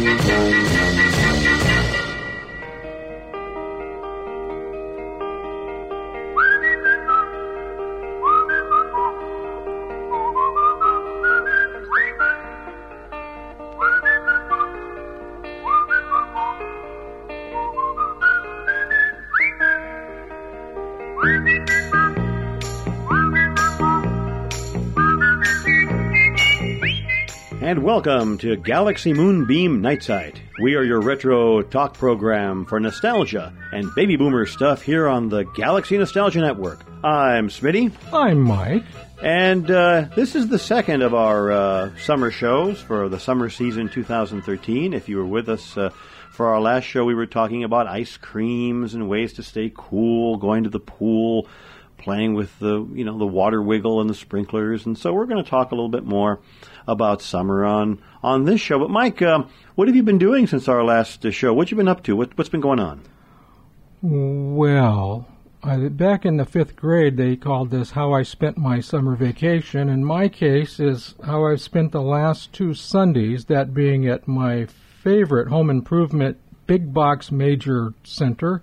And welcome to Galaxy Moonbeam Night Site. We are your retro talk program for nostalgia and baby boomer stuff here on the Galaxy Nostalgia Network. I'm Smitty, I'm Mike. and uh, this is the second of our uh, summer shows for the summer season 2013. If you were with us uh, for our last show, we were talking about ice creams and ways to stay cool, going to the pool, playing with the you know the water wiggle and the sprinklers, and so we're going to talk a little bit more about summer on on this show. But Mike, um, what have you been doing since our last uh, show? What you been up to? What, what's been going on? Well, I, back in the fifth grade, they called this how I spent my summer vacation. In my case, is how I've spent the last two Sundays, that being at my favorite home improvement big box major center,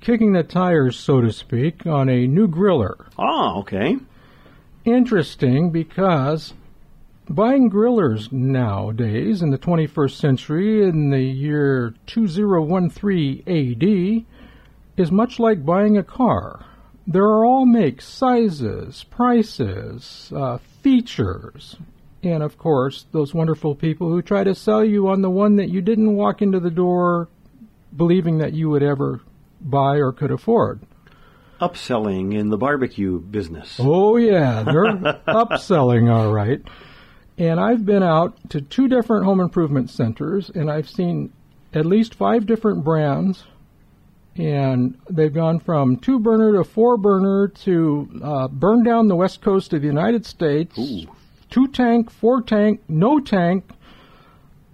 kicking the tires, so to speak, on a new griller. Oh, okay. Interesting because buying grillers nowadays in the 21st century in the year 2013 AD is much like buying a car. There are all makes, sizes, prices, uh, features, and of course, those wonderful people who try to sell you on the one that you didn't walk into the door believing that you would ever buy or could afford. Upselling in the barbecue business. Oh, yeah, they're upselling, all right. And I've been out to two different home improvement centers, and I've seen at least five different brands. And they've gone from two burner to four burner to uh, burn down the west coast of the United States. Ooh. Two tank, four tank, no tank.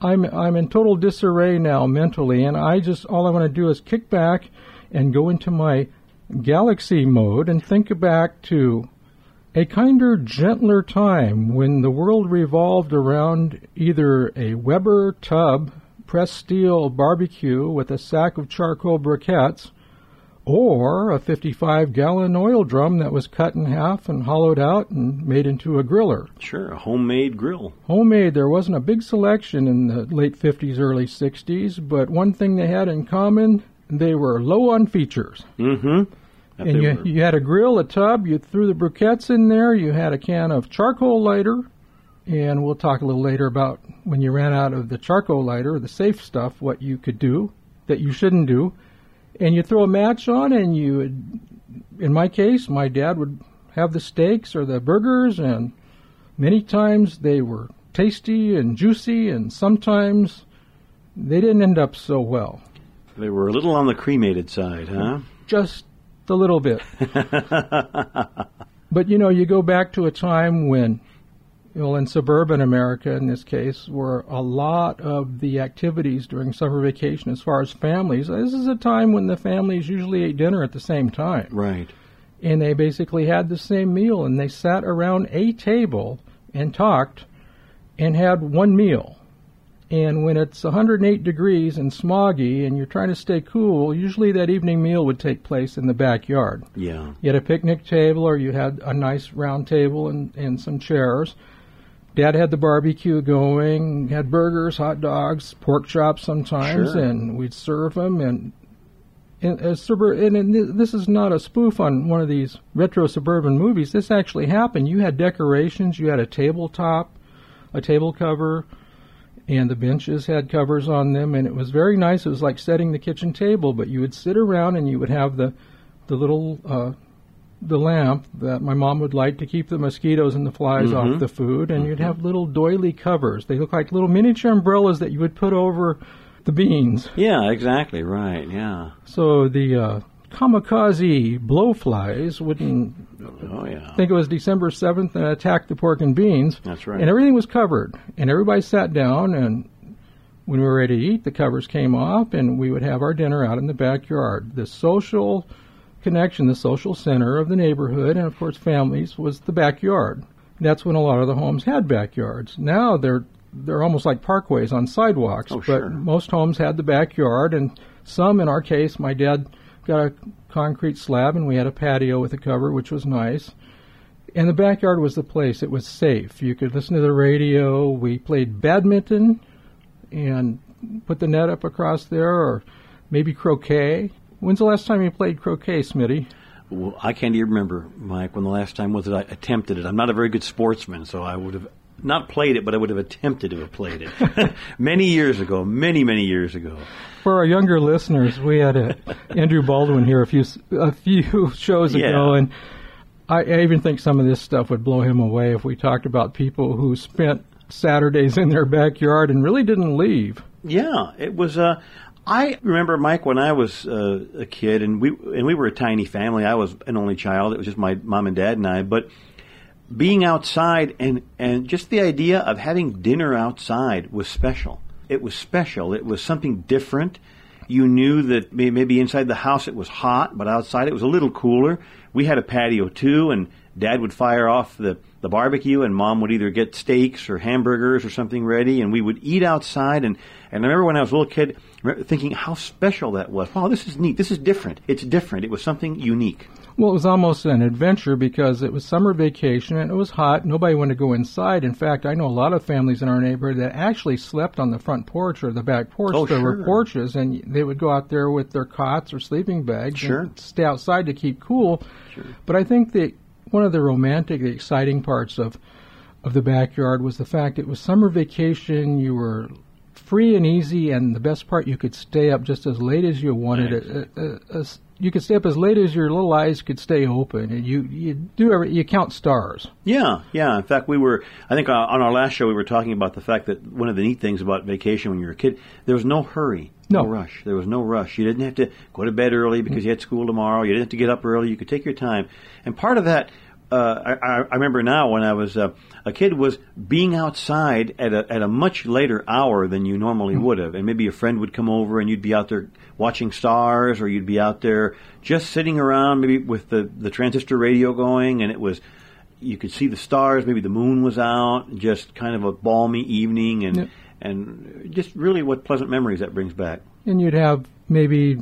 I'm I'm in total disarray now mentally, and I just all I want to do is kick back and go into my galaxy mode and think back to a kinder, gentler time when the world revolved around either a Weber tub pressed steel barbecue with a sack of charcoal briquettes or a 55 gallon oil drum that was cut in half and hollowed out and made into a griller. Sure, a homemade grill. Homemade, there wasn't a big selection in the late 50s, early 60s, but one thing they had in common, they were low on features. Mm-hmm. That And you, were. you had a grill, a tub, you threw the briquettes in there, you had a can of charcoal lighter, and we'll talk a little later about when you ran out of the charcoal lighter, the safe stuff, what you could do that you shouldn't do. And you throw a match on, and you would, in my case, my dad would have the steaks or the burgers, and many times they were tasty and juicy, and sometimes they didn't end up so well. They were a little on the cremated side, huh? just a little bit. but you know, you go back to a time when, well, in suburban America, in this case, where a lot of the activities during summer vacation, as far as families, this is a time when the families usually ate dinner at the same time, right. and they basically had the same meal, and they sat around a table and talked, and had one meal. And when it's 108 degrees and smoggy and you're trying to stay cool, usually that evening meal would take place in the backyard. Yeah. You had a picnic table or you had a nice round table and, and some chairs. Dad had the barbecue going, had burgers, hot dogs, pork chops sometimes, Sure. and we'd serve them. And, and, uh, suburb- and, and this is not a spoof on one of these retro suburban movies. This actually happened. You had decorations, you had a tabletop, a table cover, and the benches had covers on them, and it was very nice. It was like setting the kitchen table, but you would sit around and you would have the the little uh, the lamp that my mom would light to keep the mosquitoes and the flies Mhm. off the food, and you'd have little doily covers. They look like little miniature umbrellas that you would put over the beans. Yeah, exactly. Right. Yeah. So the uh, kamikaze blowflies wouldn't Oh, yeah. I think it was December 7th and attacked the pork and beans. That's right. And everything was covered. And everybody sat down, and when we were ready to eat, the covers came off, and we would have our dinner out in the backyard. The social connection, the social center of the neighborhood, and of course, families, was the backyard. That's when a lot of the homes had backyards. Now they're they're almost like parkways on sidewalks. Oh, but sure. most homes had the backyard, and some, in our case, my dad got a concrete slab, and we had a patio with a cover, which was nice. And the backyard was the place. It was safe. You could listen to the radio. We played badminton and put the net up across there, or maybe croquet. When's the last time you played croquet, Smitty? Well, I can't even remember, Mike, when the last time was that I attempted it. I'm not a very good sportsman, so I would have not played it, but I would have attempted to have played it many years ago, many many years ago. For our younger listeners, we had a, Andrew Baldwin here a few a few shows Yeah. ago, and I, I even think some of this stuff would blow him away if we talked about people who spent Saturdays in their backyard and really didn't leave. Yeah, it was. Uh, I remember Mike when I was uh, a kid, and we and we were a tiny family. I was an only child. It was just my mom and dad and I. But being outside and and just the idea of having dinner outside was special. It was special. It was something different. You knew that maybe inside the house it was hot, but outside it was a little cooler. We had a patio too, and Dad would fire off the, the barbecue, and Mom would either get steaks or hamburgers or something ready, and we would eat outside. And, and I remember when I was a little kid, thinking how special that was. Wow, this is neat. This is different. It's different. It was something unique. Well, it was almost an adventure because it was summer vacation and it was hot. Nobody wanted to go inside. In fact, I know a lot of families in our neighborhood that actually slept on the front porch or the back porch. Oh, there were porches, and they would go out there with their cots or sleeping bags Sure. and stay outside to keep cool. Sure. But I think that one of the romantic, the exciting parts of of the backyard was the fact it was summer vacation. You were free and easy, and the best part, you could stay up just as late as you wanted. Uh, uh, uh, you could stay up as late as your little eyes could stay open, and you you do every, you count stars. Yeah, yeah. In fact, we were, I think uh, on our last show, we were talking about the fact that one of the neat things about vacation when you were a kid, there was no hurry, No. rush. There was no rush. You didn't have to go to bed early because you had school tomorrow. You didn't have to get up early. You could take your time. And part of that, uh, I, I I remember now when I was uh, a kid, was being outside at a, at a much later hour than you normally would have. And maybe a friend would come over and you'd be out there watching stars or you'd be out there just sitting around maybe with the, the transistor radio going and it was you could see the stars. Maybe the moon was out. Just kind of a balmy evening, and Yep. and just really what pleasant memories that brings back. And you'd have maybe,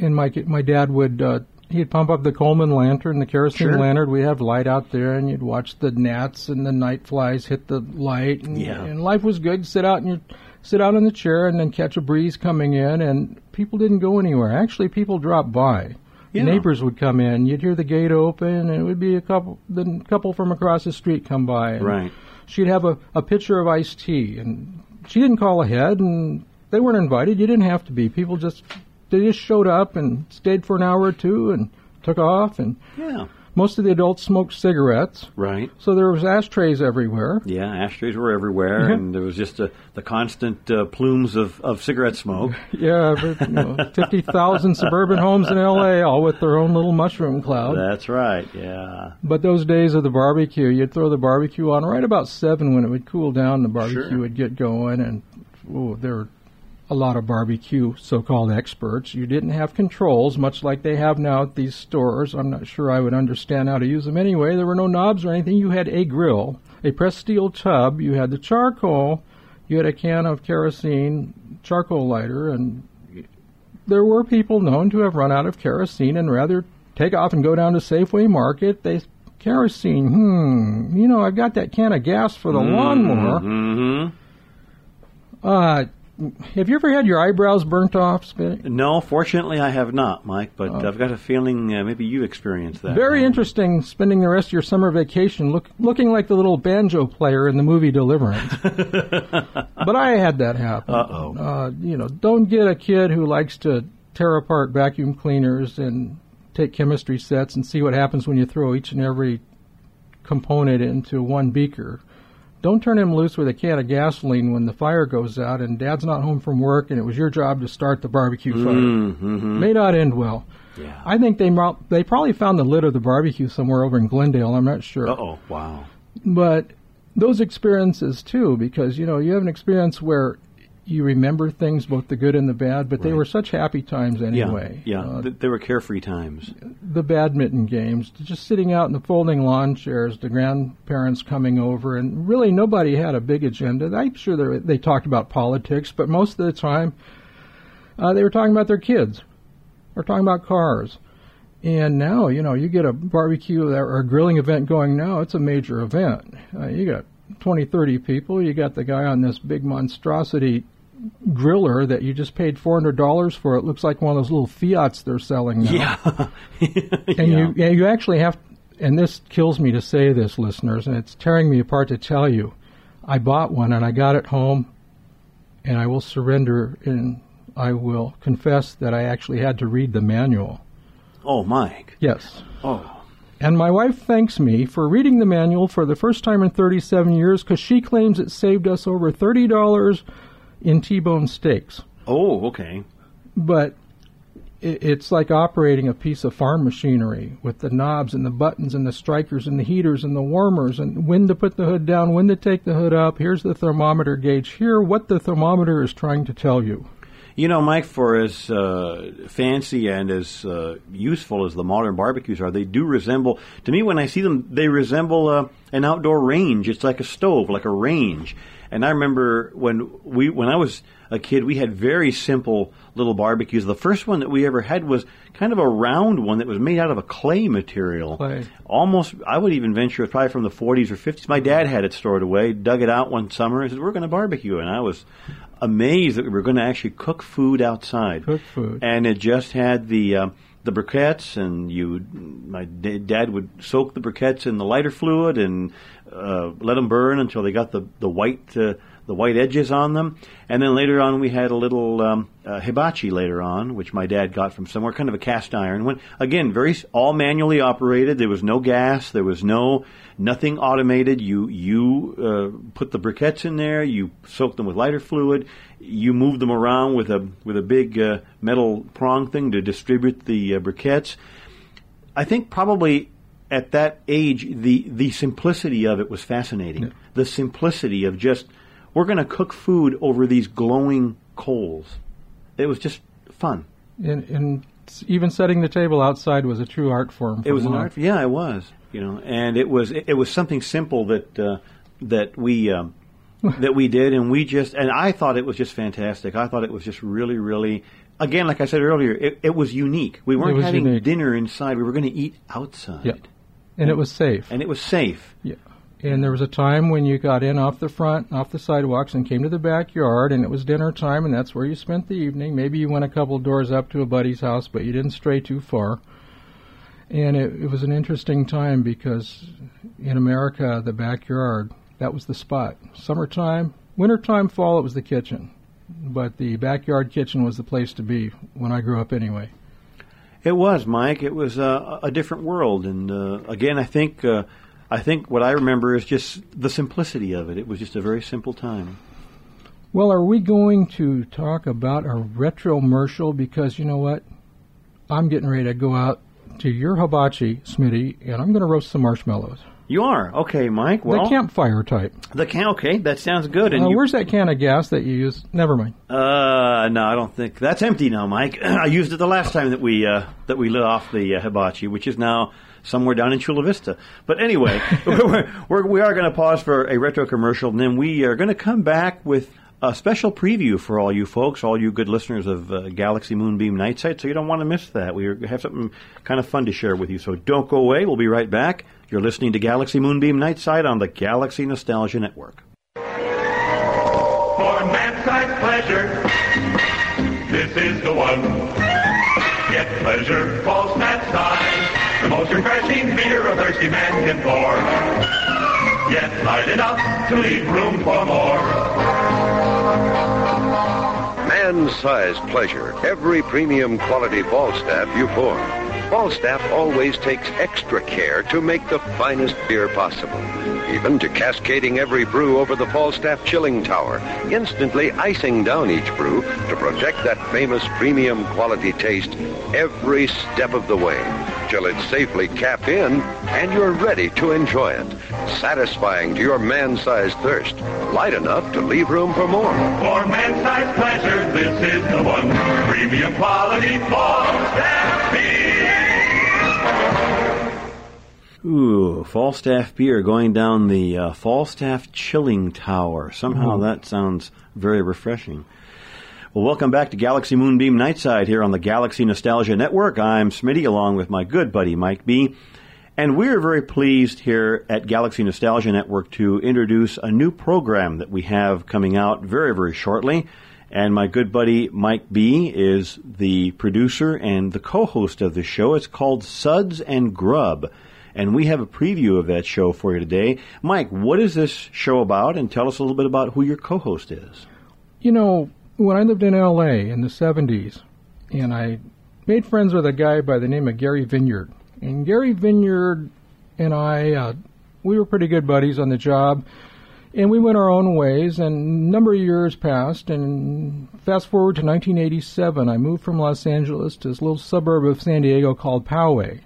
and my my dad would uh, he'd pump up the Coleman lantern, the kerosene Sure. lantern. We'd have light out there, and you'd watch the gnats and the night flies hit the light, and, Yeah. and life was good. Sit out and you sit out in the chair, and then catch a breeze coming in, and people didn't go anywhere. Actually, people dropped by. Yeah. Neighbors would come in. You'd hear the gate open, and it would be a couple. The couple from across the street come by. Right. She'd have a, a pitcher of iced tea, and she didn't call ahead, and they weren't invited. You didn't have to be. People just they just showed up and stayed for an hour or two and took off. And Yeah. most of the adults smoked cigarettes, Right. so there was ashtrays everywhere. Yeah. Ashtrays were everywhere, Yeah. and there was just a, the constant uh, plumes of, of cigarette smoke. Yeah, you know, fifty thousand suburban homes in L.A. all with their own little mushroom cloud. That's right. Yeah. But those days of the barbecue, you'd throw the barbecue on right about seven when it would cool down. The barbecue Sure. would get going, and oh, there were a lot of barbecue so-called experts. You didn't have controls, much like they have now at these stores. I'm not sure I would understand how to use them anyway. There were no knobs or anything. You had a grill, a pressed steel tub. You had the charcoal. You had a can of kerosene, charcoal lighter, and there were people known to have run out of kerosene and rather take off and go down to Safeway Market. They kerosene. Hmm. You know, I've got that can of gas for the lawnmower. Mm-hmm. Uh, have you ever had your eyebrows burnt off? No, fortunately, I have not, Mike. But I've got a feeling uh, maybe you've experienced that. Very interesting spending the rest of your summer vacation look, looking like the little banjo player in the movie Deliverance. but I had that happen. Uh-oh. Uh, you know, don't get a kid who likes to tear apart vacuum cleaners and take chemistry sets and see what happens when you throw each and every component into one beaker. Don't turn him loose with a can of gasoline when the fire goes out and dad's not home from work and it was your job to start the barbecue fire. Mm-hmm. May not end well. Yeah. I think they they probably found the lid of the barbecue somewhere over in Glendale. I'm not sure, Uh oh. Wow. but those experiences too, because you know you have an experience where you remember things, both the good and the bad, but they were such happy times anyway. Yeah, yeah. Uh, Th- they were carefree times. the badminton games, just sitting out in the folding lawn chairs, the grandparents coming over, and really nobody had a big agenda. I'm sure they, they talked about politics, but most of the time uh, they were talking about their kids or talking about cars. And now, you know, you get a barbecue or a grilling event going now, it's a major event. Uh, you got 20, 30 people. You got the guy on this big monstrosity griller that you just paid $400 for. It looks like one of those little Fiats they're selling now. Yeah. And you yeah, you actually have, and this kills me to say this, listeners, and it's tearing me apart to tell you. I bought one and I got it home, and I will surrender and I will confess that I actually had to read the manual. Oh, Mike. Yes. Oh. And my wife thanks me for reading the manual for the first time in 37 years because she claims it saved us over $30 in T-bone steaks. Oh, okay. but it's like operating a piece of farm machinery with the knobs and the buttons and the strikers and the heaters and the warmers and when to put the hood down, when to take the hood up. Here's the thermometer gauge. Here, what the thermometer is trying to tell you. You know, Mike, for as uh, fancy and as uh, useful as the modern barbecues are, they do resemble, to me, when I see them, they resemble uh, an outdoor range. It's like a stove, like a range. And I remember when we, when I was a kid, we had very simple little barbecues. The first one that we ever had was kind of a round one that was made out of a clay material. Clay. Almost, I would even venture, it's probably from the 40s or 50s. My dad had it stored away, dug it out one summer, and said, "We're going to barbecue." And I was amazed that we were going to actually cook food outside. Cook food. And it just had the uh, the briquettes, and you, my da- dad would soak the briquettes in the lighter fluid and uh, let them burn until they got the the white. Uh, the white edges on them, and then later on we had a little um, uh, hibachi later on, which my dad got from somewhere, kind of a cast iron one. Again, very all manually operated. There was no gas. There was no nothing automated. You you uh, put the briquettes in there. You soak them with lighter fluid. You move them around with a with a big uh, metal prong thing to distribute the uh, briquettes. I think probably at that age, the the simplicity of it was fascinating. The simplicity of just we're going to cook food over these glowing coals. It was just fun. And, and even setting the table outside was a true art form. It was an art. Yeah, it was. You know, and it was it, it was something simple that uh, that we um, that we did, and we just and I thought it was just fantastic. I thought it was just really, really. Again, like I said earlier, it, it was unique. We weren't having unique. dinner inside. We were going to eat outside, Yeah. And it was safe. and it was safe. Yeah. And there was a time when you got in off the front, off the sidewalks, and came to the backyard, and it was dinner time, and that's where you spent the evening. Maybe you went a couple doors up to a buddy's house, but you didn't stray too far. And it, it was an interesting time because in America, the backyard, that was the spot. Summertime, wintertime, fall, it was the kitchen. But the backyard kitchen was the place to be when I grew up anyway. It was, Mike. It was uh, a different world, and uh, again, I think uh, I think what I remember is just the simplicity of it. It was just a very simple time. Well, are we going to talk about a retro commercial? Because you know what? I'm getting ready to go out to your hibachi, Smitty, and I'm going to roast some marshmallows. You are okay, Mike. Well, the campfire type. the can. Okay, that sounds good. And Uh, you, where's that can of gas that you use? Never mind. Uh, no, I don't think that's empty now, Mike. I used it the last time that we uh, that we lit off the uh, hibachi, which is now somewhere down in Chula Vista. But anyway, we're, we're, we are going to pause for a retro commercial, and then we are going to come back with a special preview for all you folks, all you good listeners of uh, Galaxy Moonbeam Night Site. So you don't want to miss that. We have something kind of fun to share with you. So don't go away. We'll be right back. You're listening to Galaxy Moonbeam Night Site on the Galaxy Nostalgia Network. For man-side pleasure, this is the one. Get pleasure, false nat side. The most refreshing beer a thirsty man can pour. Yet light enough to leave room for more. Man-sized pleasure. Every premium quality Falstaff you pour. Falstaff always takes extra care to make the finest beer possible. Even to cascading every brew over the Falstaff chilling tower, instantly icing down each brew to protect that famous premium quality taste every step of the way. Till it's safely capped in and you're ready to enjoy it. Satisfying to your man-sized thirst. Light enough to leave room for more. For man-sized pleasure, this is the one. Premium quality Falstaff beer. Ooh, Falstaff beer going down the uh, Falstaff chilling tower. Somehow that sounds very refreshing. Well, welcome back to Galaxy Moonbeam Night Site here on the Galaxy Nostalgia Network. I'm Smitty along with my good buddy Mike B. And we're very pleased here at Galaxy Nostalgia Network to introduce a new program that we have coming out very, very shortly. And my good buddy Mike B is the producer and the co-host of the show. It's called Suds and Grub. And we have a preview of that show for you today. Mike, what is this show about? And tell us a little bit about who your co-host is. You know, when I lived in LA in the 70s, and I made friends with a guy by the name of Gary Vineyard. And Gary Vineyard and I, uh, we were pretty good buddies on the job, and we went our own ways. And a number of years passed, and fast forward to 1987, I moved from Los Angeles to this little suburb of San Diego called Poway.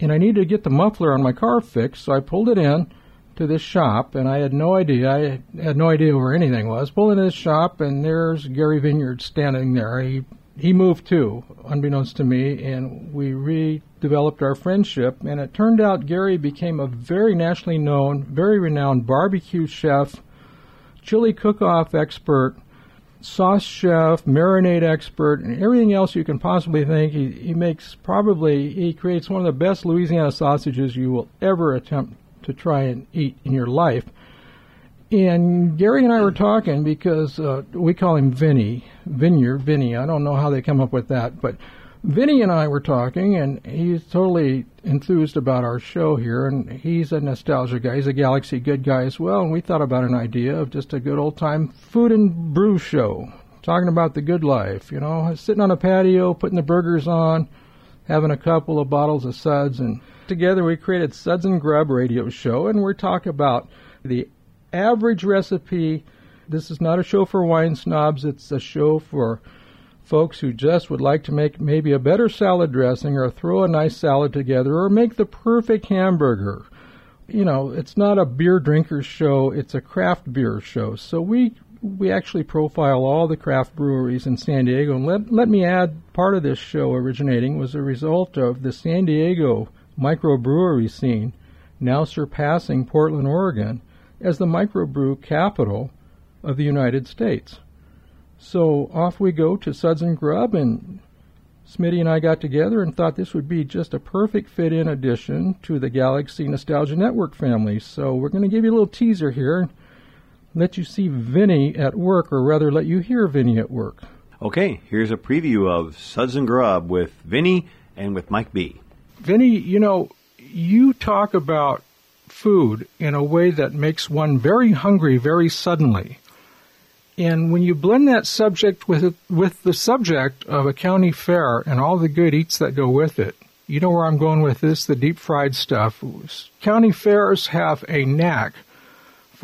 And I needed to get the muffler on my car fixed, so I pulled it in to this shop, and I had no idea. I had no idea where anything was. Pull into this shop, and there's Gary Vineyard standing there. He he moved too, unbeknownst to me, and we redeveloped our friendship. And it turned out Gary became a very nationally known, very renowned barbecue chef, chili cook-off expert, sauce chef, marinade expert, and everything else you can possibly think. He, he makes probably he creates one of the best Louisiana sausages you will ever attempt to try and eat in your life. And Gary and I were talking because uh, we call him Vinny, Vineyard, Vinny. I don't know how they come up with that, but Vinny and I were talking, and he's totally enthused about our show here, and he's a nostalgia guy. He's a Galaxy good guy as well, and we thought about an idea of just a good old time food and brew show, talking about the good life, you know, sitting on a patio, putting the burgers on, having a couple of bottles of suds, and together we created Suds and Grub radio show, and we're talking about the average recipe. This is not a show for wine snobs. It's a show for folks who just would like to make maybe a better salad dressing or throw a nice salad together or make the perfect hamburger. You know, it's not a beer drinkers show, it's a craft beer show. So we we actually profile all the craft breweries in San Diego. And let, let me add, part of this show originating was a result of the San Diego microbrewery scene, now surpassing Portland, Oregon, as the microbrew capital of the United States. So off we go to Suds and Grub, and Smitty and I got together and thought this would be just a perfect fit in addition to the Galaxy Nostalgia Network family. So we're going to give you a little teaser here let you see Vinny at work, or rather, let you hear Vinny at work. Okay, here's a preview of Suds and Grub with Vinny and with Mike B. Vinny, you know, you talk about food in a way that makes one very hungry very suddenly. And when you blend that subject with with the subject of a county fair and all the good eats that go with it, you know where I'm going with this, the deep fried stuff. County fairs have a knack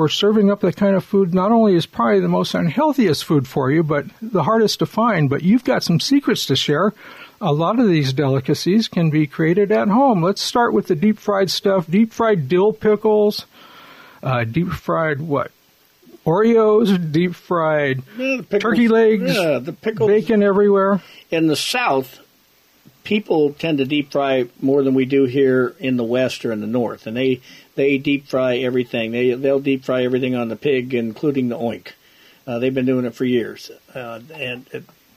for serving up the kind of food not only is probably the most unhealthiest food for you, but the hardest to find, but you've got some secrets to share. A lot of these delicacies can be created at home. Let's start with the deep fried stuff. Deep fried dill pickles, uh, deep fried what? Oreos, deep fried Yeah, pickles- turkey legs, Yeah, the pickles. bacon everywhere. In the South, people tend to deep fry more than we do here in the West or in the North, and they they deep fry everything. They they'll deep fry everything on the pig, including the oink. Uh, they've been doing it for years, uh, and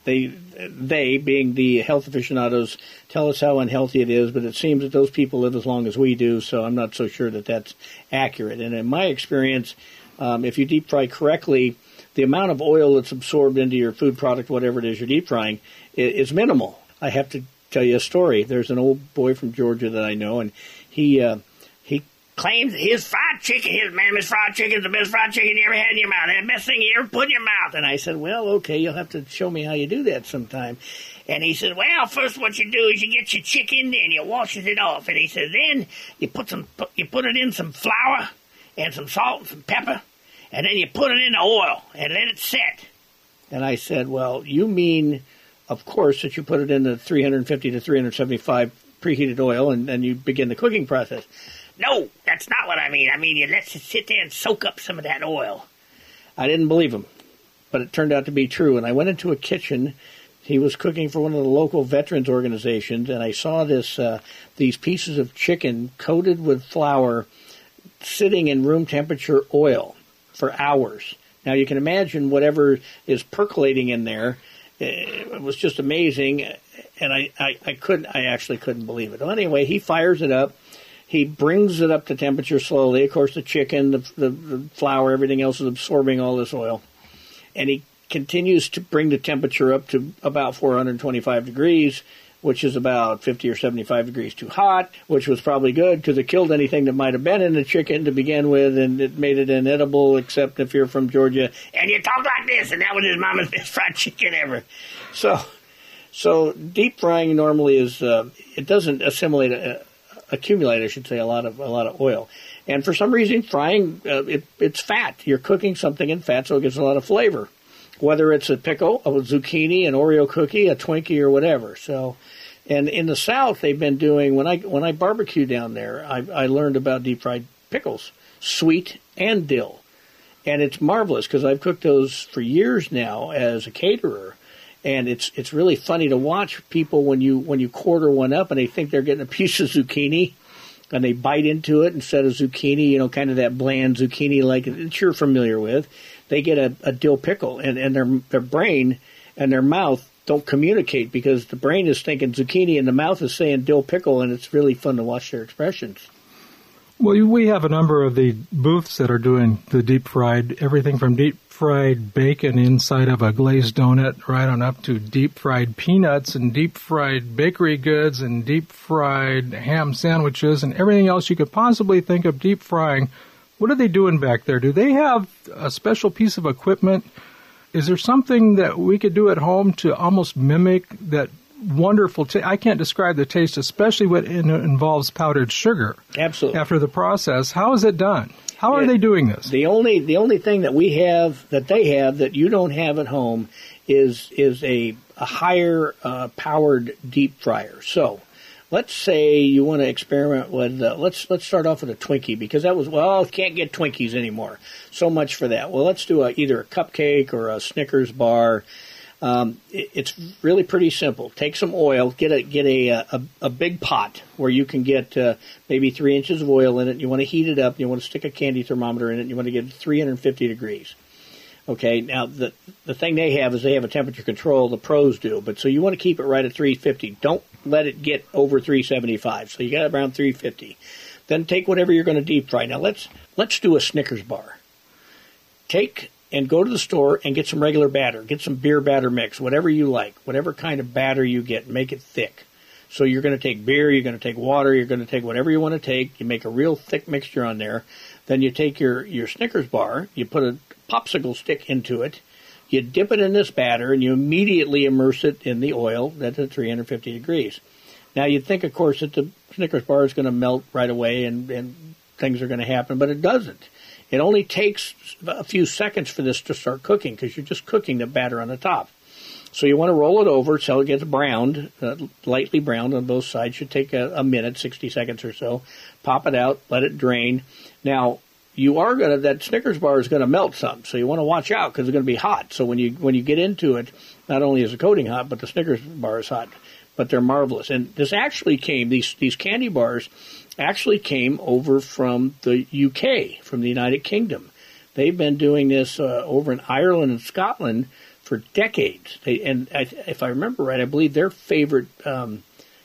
they they being the health aficionados tell us how unhealthy it is. But it seems that those people live as long as we do, so I'm not so sure that that's accurate. And in my experience, um, if you deep fry correctly, the amount of oil that's absorbed into your food product, whatever it is you're deep frying, is minimal. I have to tell you a story. There's an old boy from Georgia that I know, and he uh, he claims his fried chicken, his mammoth fried chicken, is the best fried chicken you ever had in your mouth, and the best thing you ever put in your mouth. And I said, well, okay, you'll have to show me how you do that sometime. And he said, well, first what you do is you get your chicken and you washes it off. And he said, then you put some, you put it in some flour and some salt and some pepper, and then you put it in the oil and let it set. And I said, well, you mean, of course, that you put it in the 350 to 375 preheated oil, and then you begin the cooking process. No, that's not what I mean. I mean, you let it sit there and soak up some of that oil. I didn't believe him, but it turned out to be true. And I went into a kitchen. He was cooking for one of the local veterans organizations, and I saw this uh, these pieces of chicken coated with flour, sitting in room temperature oil for hours. Now you can imagine whatever is percolating in there. It was just amazing, and I, I, I couldn't I actually couldn't believe it. Well, anyway, he fires it up he brings it up to temperature slowly. Of course, the chicken, the, the, the flour, everything else is absorbing all this oil. And he continues to bring the temperature up to about 425 degrees, which is about 50 or 75 degrees too hot, which was probably good because it killed anything that might have been in the chicken to begin with, and it made it inedible, except if you're from Georgia and you talk like this, and that was his mama's best fried chicken ever. So, so deep frying normally is uh, it doesn't assimilate accumulate, I should say, a lot of a lot of oil. And for some reason, frying uh, it, it's fat. You're cooking something in fat, so it gets a lot of flavor. Whether it's a pickle, a zucchini, an Oreo cookie, a Twinkie, or whatever. So, and in the South, they've been doing when I when I barbecue down there, I, I learned about deep fried pickles, sweet and dill, and it's marvelous because I've cooked those for years now as a caterer and it's it's really funny to watch people when you when you quarter one up and they think they're getting a piece of zucchini and they bite into it instead of zucchini, you know, kind of that bland zucchini like that you're familiar with. They get a, a dill pickle and, and their their brain and their mouth don't communicate because the brain is thinking zucchini and the mouth is saying dill pickle and it's really fun to watch their expressions. Well, we have a number of the booths that are doing the deep fried, everything from deep fried bacon inside of a glazed donut right on up to deep fried peanuts and deep fried bakery goods and deep fried ham sandwiches and everything else you could possibly think of deep frying. What are they doing back there? Do they have a special piece of equipment? Is there something that we could do at home to almost mimic that wonderful. T- I can't describe the taste, especially when it involves powdered sugar. Absolutely. After the process, how is it done? How are they doing this? The only the only thing that we have that they have that you don't have at home is is a, a higher uh, powered deep fryer. So let's say you want to experiment with uh, let's let's start off with a Twinkie because that was well can't get Twinkies anymore. So much for that. Well, let's do a, either a cupcake or a Snickers bar um, it, it's really pretty simple. Take some oil, get a get a a, a big pot where you can get uh, maybe three inches of oil in it. You want to heat it up. You want to stick a candy thermometer in it. You want to get 350 degrees. Okay, now the the thing they have is they have a temperature control. The pros do, but so you want to keep it right at 350. Don't let it get over 375. So you got around 350. Then take whatever you're going to deep fry. Now let's let's do a Snickers bar. Take and go to the store and get some regular batter. Get some beer batter mix, whatever you like, whatever kind of batter you get, make it thick. So you're going to take beer, you're going to take water, you're going to take whatever you want to take. You make a real thick mixture on there. Then you take your, your Snickers bar, you put a popsicle stick into it, you dip it in this batter, and you immediately immerse it in the oil that's at 350 degrees. Now you'd think, of course, that the Snickers bar is going to melt right away and, and things are going to happen, but it doesn't. It only takes a few seconds for this to start cooking because you're just cooking the batter on the top. So you want to roll it over till it gets browned, uh, lightly browned on both sides. Should take a, a minute, 60 seconds or so. Pop it out, let it drain. Now, you are to that Snickers bar is to melt some, so you want to watch out because it's to be hot. So when you when you get into it, not only is the coating hot, but the Snickers bar is hot. But they're marvelous, and this actually came these these candy bars actually came over from the UK, from the United Kingdom. They've been doing this uh, over in Ireland and Scotland for decades. They, and I, if I remember right, I believe their favorite um,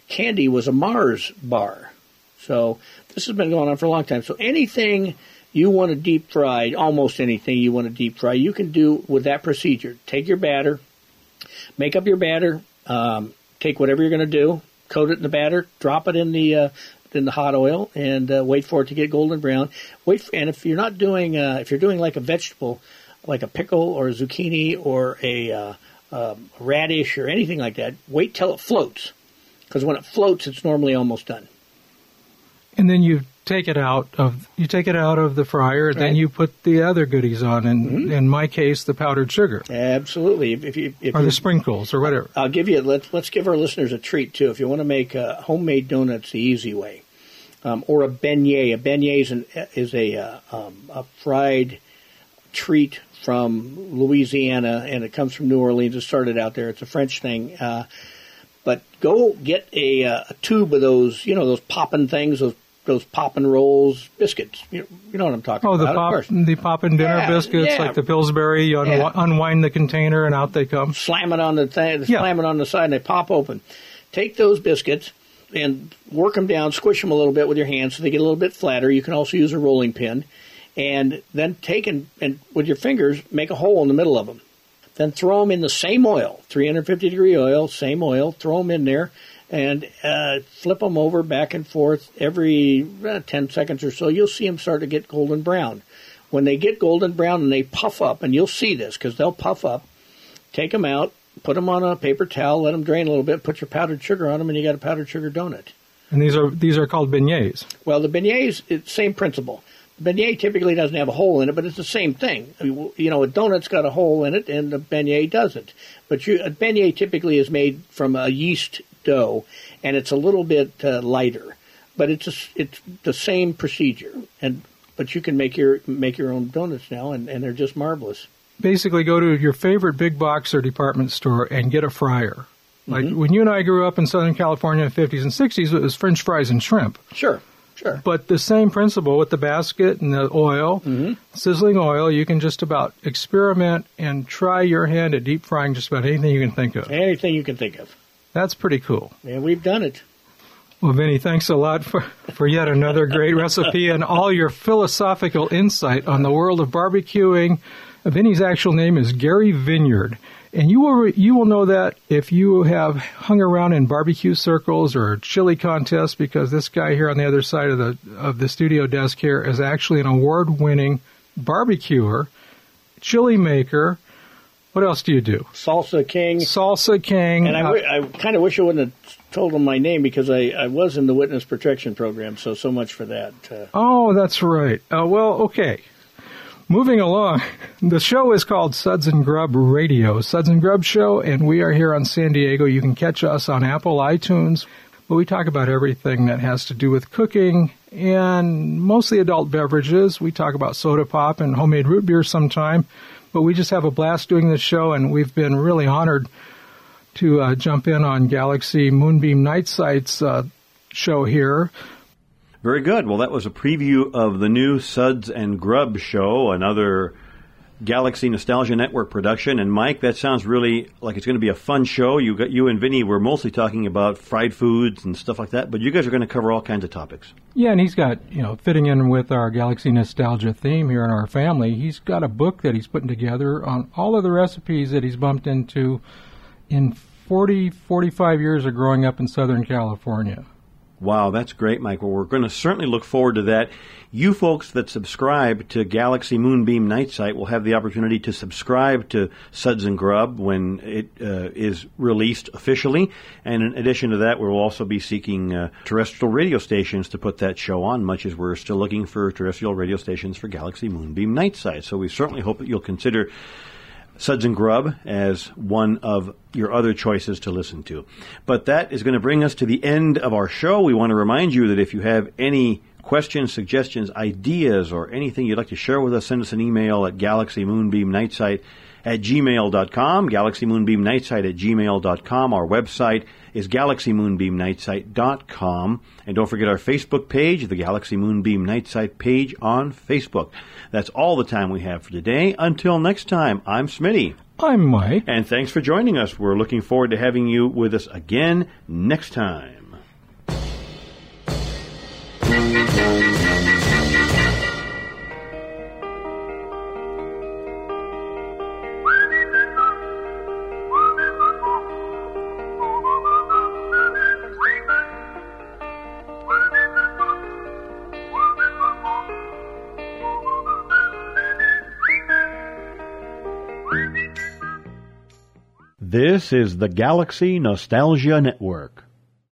candy was a Mars bar. So this has been going on for a long time. So anything you want to deep fry, almost anything you want to deep fry, you can do with that procedure. Take your batter, make up your batter, um, take whatever you're going to do, coat it in the batter, drop it in the uh, in the hot oil and uh, wait for it to get golden brown. Wait, for, and if you're not doing, uh, if you're doing like a vegetable, like a pickle or a zucchini or a uh, um, radish or anything like that, wait till it floats, because when it floats, it's normally almost done. And then you take it out of you take it out of the fryer, then you put the other goodies on. And in my case, the powdered sugar Absolutely. If, if you, if or you the sprinkles or whatever. I'll give you. Let's let's give our listeners a treat too. If you want to make uh, homemade donuts the easy way, um, or a beignet. A beignet is, an, is a uh, um, a fried treat from Louisiana, and it comes from New Orleans. It started out there. It's a French thing. Uh, but go get a, uh, a tube of those. You know those popping things. Those those popping rolls biscuits. You know, you know what I'm talking Oh, the about. of pop, course. the pop and dinner Yeah, biscuits, yeah. like the Pillsbury. You unwi- Yeah. unwind the container, and out they come. slam it on the thing, slam it on the side, and they pop open. Take those biscuits and work them down, squish them a little bit with your hands so they get a little bit flatter. You can also use a rolling pin, and then take and, and with your fingers make a hole in the middle of them. Then throw them in the same oil, 350 degree oil, same oil. Throw them in there and uh, flip them over back and forth every uh, 10 seconds or so. You'll see them start to get golden brown. When they get golden brown and they puff up, and you'll see this because they'll puff up, take them out, put them on a paper towel, let them drain a little bit, put your powdered sugar on them, and you got a powdered sugar donut. And these are these are called beignets. Well, the beignets, it's same principle. The beignet typically doesn't have a hole in it, but it's the same thing. I mean, You know, a donut's got a hole in it, and the beignet doesn't. But you, a beignet typically is made from a yeast dough, and it's a little bit uh, lighter. But it's a, it's the same procedure, and but you can make your make your own donuts now, and, and they're just marvelous. basically go to your favorite big box or department store and get a fryer. Like when you and I grew up in Southern California in the 50s and 60s, it was French fries and shrimp. Sure, sure. But the same principle with the basket and the oil, sizzling oil, you can just about experiment and try your hand at deep frying just about anything you can think of. Anything you can think of, That's pretty cool. and we've done it. Well, Vinny, thanks a lot for, for yet another great recipe and all your philosophical insight on the world of barbecuing. Vinny's actual name is Gary Vineyard. And you will, you will know that if you have hung around in barbecue circles or chili contests because this guy here on the other side of the, of the studio desk here is actually an award winning barbecuer, chili maker. What else do you do? Salsa King. Salsa king. And I, uh, wi- I kind of wish I wouldn't have told him my name because I, I was in the witness protection program. So so much for that. Uh, Oh, that's right. Uh, well, okay. Moving along, the show is called Suds and Grub Radio, Suds and Grub Show, and we are here on San Diego. You can catch us on Apple iTunes, but we talk about everything that has to do with cooking and mostly adult beverages. We talk about soda pop and homemade root beer sometime, but we just have a blast doing this show, and we've been really honored to uh, jump in on Galaxy Moonbeam Night Sites uh, show here. Very good. Well, that was a preview of the new Suds and Grub show, another Galaxy Nostalgia Network production. And Mike, that sounds really like it's going to be a fun show. You got you and Vinny were mostly talking about fried foods and stuff like that, but you guys are going to cover all kinds of topics. Yeah, and he's got, you know, fitting in with our Galaxy Nostalgia theme here in our family, he's got a book that he's putting together on all of the recipes that he's bumped into in 40, 45 years of growing up in Southern California. Wow, that's great, Mike. Well, we're going to certainly look forward to that. You folks that subscribe to Galaxy Moonbeam Night Site will have the opportunity to subscribe to Suds and Grub when it uh, is released officially. And in addition to that, we'll also be seeking uh, terrestrial radio stations to put that show on, much as we're still looking for terrestrial radio stations for Galaxy Moonbeam Night Site. So we certainly hope that you'll consider Suds and Grub as one of your other choices to listen to. But that is going to bring us to the end of our show. We want to remind you that if you have any questions, suggestions, ideas, or anything you'd like to share with us, send us an email at galaxymoonbeamnightsite at gmail.com, Galaxy Moonbeam Night Site at gmail.com. Our website is galaxymoonbeamnightsite.com. And don't forget our Facebook page, the Galaxy Moonbeam Night Site page on Facebook. That's all the time we have for today. Until next time, I'm Smitty. I'm Mike. And thanks for joining us. We're looking forward to having you with us again next time. This is the Galaxy Nostalgia Network.